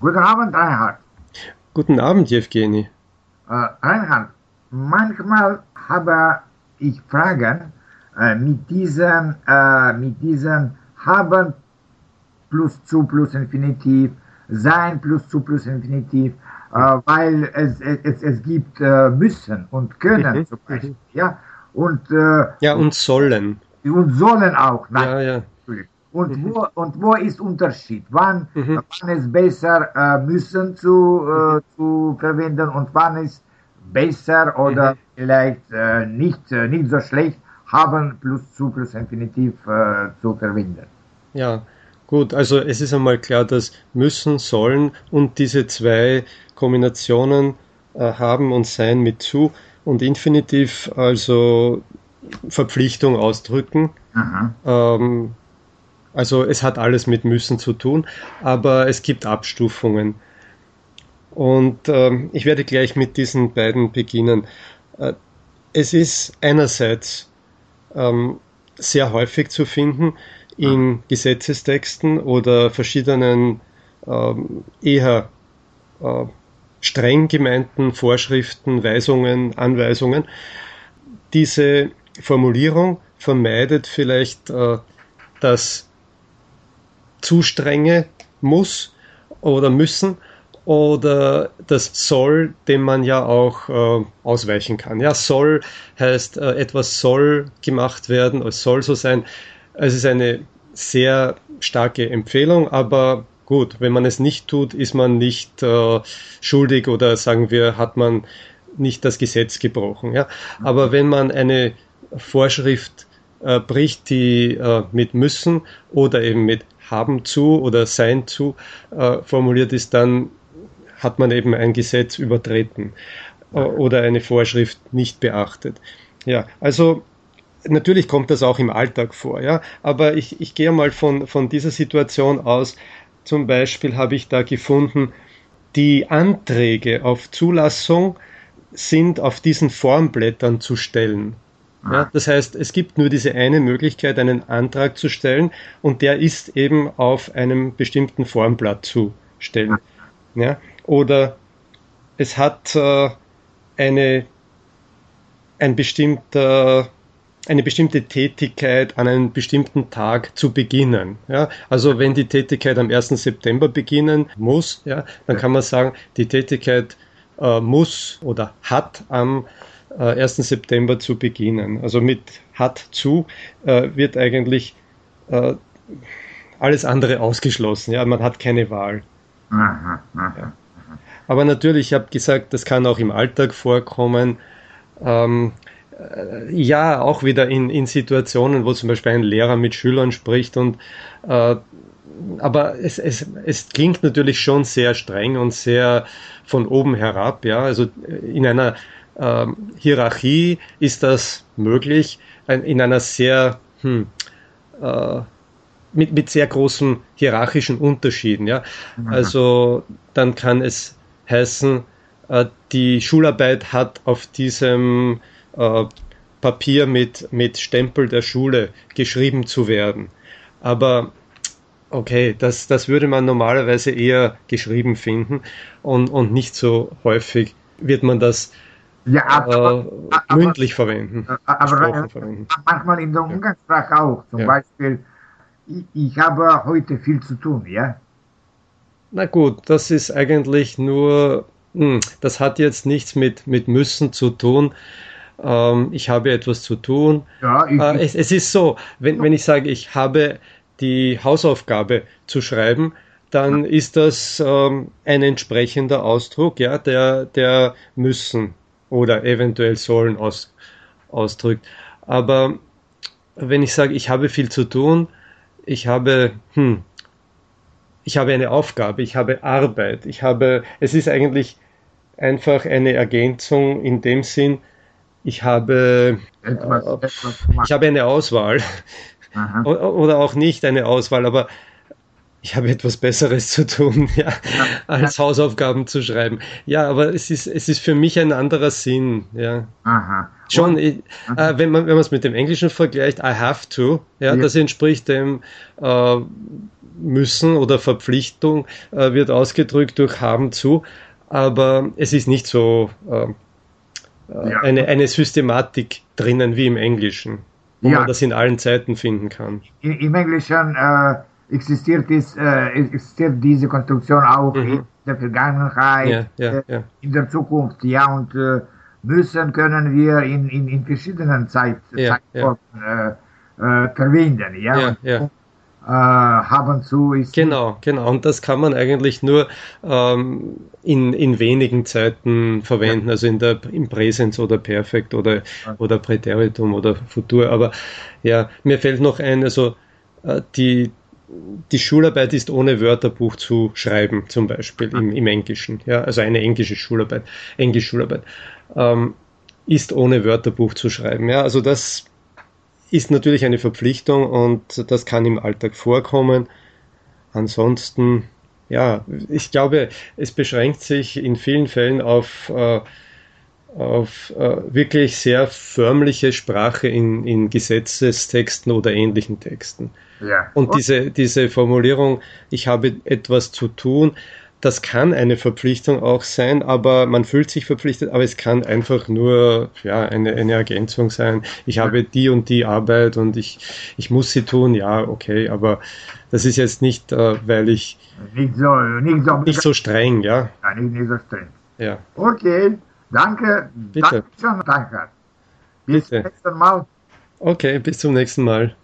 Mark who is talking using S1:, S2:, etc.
S1: Guten Abend, Reinhard.
S2: Guten Abend, Jewgeni.
S1: Äh, Reinhard, manchmal habe ich Fragen äh, mit diesem, äh, mit diesem haben plus zu plus Infinitiv, sein plus zu plus Infinitiv, äh, weil es, es, es gibt äh, müssen und können
S2: Mhm,
S1: zum Beispiel, ja, und, äh,
S2: Ja, und sollen.
S1: und sollen auch, nein,
S2: Ja, ja.
S1: Entschuldigung. Und, wo, und wo ist Unterschied? Wann,
S2: Mhm.
S1: wann ist besser äh, müssen zu, äh, zu verwenden und wann ist besser oder
S2: Mhm.
S1: vielleicht äh, nicht, äh, nicht so schlecht haben plus zu plus Infinitiv äh, zu verwenden?
S2: Ja, gut. Also es ist einmal klar, dass müssen, sollen und diese zwei Kombinationen äh, haben und sein mit zu und Infinitiv, also Verpflichtung ausdrücken.
S1: Aha.
S2: Ähm, also es hat alles mit müssen zu tun, aber es gibt Abstufungen. Und ähm, ich werde gleich mit diesen beiden beginnen. Äh, es ist einerseits ähm, sehr häufig zu finden in Gesetzestexten oder verschiedenen ähm, eher äh, streng gemeinten Vorschriften, Weisungen, Anweisungen. Diese Formulierung vermeidet vielleicht äh, das zu strenge muss oder müssen oder das soll, dem man ja auch äh, ausweichen kann. Ja, soll heißt, äh, etwas soll gemacht werden, es soll so sein. Es ist eine sehr starke Empfehlung, aber gut, wenn man es nicht tut, ist man nicht äh, schuldig oder sagen wir, hat man nicht das Gesetz gebrochen. Ja? Aber wenn man eine Vorschrift äh, bricht, die äh, mit müssen oder eben mit haben zu oder sein zu äh, formuliert ist, dann hat man eben ein Gesetz übertreten äh, oder eine Vorschrift nicht beachtet. Ja, also natürlich kommt das auch im Alltag vor, ja, aber ich, ich gehe mal von, von dieser Situation aus. Zum Beispiel habe ich da gefunden, die Anträge auf Zulassung sind auf diesen Formblättern zu stellen. Ja, das heißt, es gibt nur diese eine Möglichkeit, einen Antrag zu stellen und der ist eben auf einem bestimmten Formblatt zu stellen. Ja, oder es hat äh, eine, ein bestimmter, eine bestimmte Tätigkeit an einem bestimmten Tag zu beginnen. Ja, also wenn die Tätigkeit am 1. September beginnen muss, ja, dann kann man sagen, die Tätigkeit äh, muss oder hat am äh, 1. September zu beginnen. Also mit hat zu äh, wird eigentlich äh, alles andere ausgeschlossen. Ja, man hat keine Wahl.
S1: Aha.
S2: Aber natürlich, ich habe gesagt, das kann auch im Alltag vorkommen. Ähm, äh, ja, auch wieder in, in Situationen, wo zum Beispiel ein Lehrer mit Schülern spricht und äh, aber es, es, es klingt natürlich schon sehr streng und sehr von oben herab, ja. Also in einer ähm, Hierarchie ist das möglich, ein, in einer sehr hm, äh, mit, mit sehr großen hierarchischen Unterschieden, ja. Also dann kann es heißen, äh, die Schularbeit hat auf diesem äh, Papier mit, mit Stempel der Schule geschrieben zu werden. Aber okay, das, das würde man normalerweise eher geschrieben finden und, und nicht so häufig wird man das
S1: Ja, aber,
S2: äh,
S1: aber-
S2: mündlich verwenden.
S1: aber
S2: gesprochen verwenden.
S1: manchmal in der Umgangssprache auch. Zum
S2: Ja.
S1: Beispiel, ich, ich habe heute viel zu tun, ja.
S2: Na gut, das ist eigentlich nur, hm, das hat jetzt nichts mit, mit müssen zu tun. Ähm, ich habe etwas zu tun.
S1: Ja, ich,
S2: Äh, es, es ist so, wenn, wenn ich sage, ich habe die Hausaufgabe zu schreiben, dann ist das ähm, ein entsprechender Ausdruck, ja, der, der müssen oder eventuell sollen aus, ausdrückt. Aber wenn ich sage, ich habe viel zu tun, ich habe, hm, ich habe eine Aufgabe, ich habe Arbeit, ich habe, es ist eigentlich einfach eine Ergänzung in dem Sinn, ich habe,
S1: etwas, etwas
S2: ich habe eine Auswahl
S1: Aha.
S2: Oder auch nicht eine Auswahl, aber ich habe etwas Besseres zu tun, ja, als Hausaufgaben zu schreiben. Ja, aber es ist, es ist für mich ein anderer Sinn, ja. Aha. Schon, ich, äh, wenn man es mit dem Englischen vergleicht, I have to, ja, ja. das entspricht dem äh, müssen oder Verpflichtung äh, wird ausgedrückt durch haben zu, aber es ist nicht so äh, äh ja. eine, eine Systematik drinnen wie im Englischen, wo ja. man das in allen Zeiten finden kann.
S1: Im Englischen äh, existiert, ist, äh, existiert diese Konstruktion auch mhm. in der Vergangenheit, ja, ja, äh, ja. in der Zukunft, ja, und äh, müssen können wir in, in, in verschiedenen Zeit, Zeitformen äh, äh, verwenden, ja. ja, äh, haben zu ist.
S2: Genau, genau. Und das kann man eigentlich nur ähm, in, in wenigen Zeiten verwenden, also in der, im Präsens oder Perfekt oder, oder Präteritum oder Futur. Aber ja, mir fällt noch ein, also die, die Schularbeit ist ohne Wörterbuch zu schreiben, zum Beispiel im, im Englischen. Ja, also eine englische Schularbeit, Englisch-Schularbeit, ähm, ist ohne Wörterbuch zu schreiben. Ja, also das ist natürlich eine Verpflichtung und das kann im Alltag vorkommen. Ansonsten, ja, ich glaube, es beschränkt sich in vielen Fällen auf, äh, auf äh, wirklich sehr förmliche Sprache in, in Gesetzestexten oder ähnlichen Texten. Ja. Und diese, diese Formulierung, ich habe etwas zu tun, das kann eine Verpflichtung auch sein, aber man fühlt sich verpflichtet, aber es kann einfach nur ja, eine, eine Ergänzung sein. Ich habe die und die Arbeit und ich, ich muss sie tun, ja, okay, aber das ist jetzt nicht, äh, weil ich
S1: nicht so, nicht so,
S2: nicht so streng, ja.
S1: nicht, nicht so streng.
S2: Ja.
S1: Okay, danke.
S2: Bitte.
S1: Danke.
S2: Bis Bitte. zum nächsten Mal. Okay, bis zum nächsten Mal.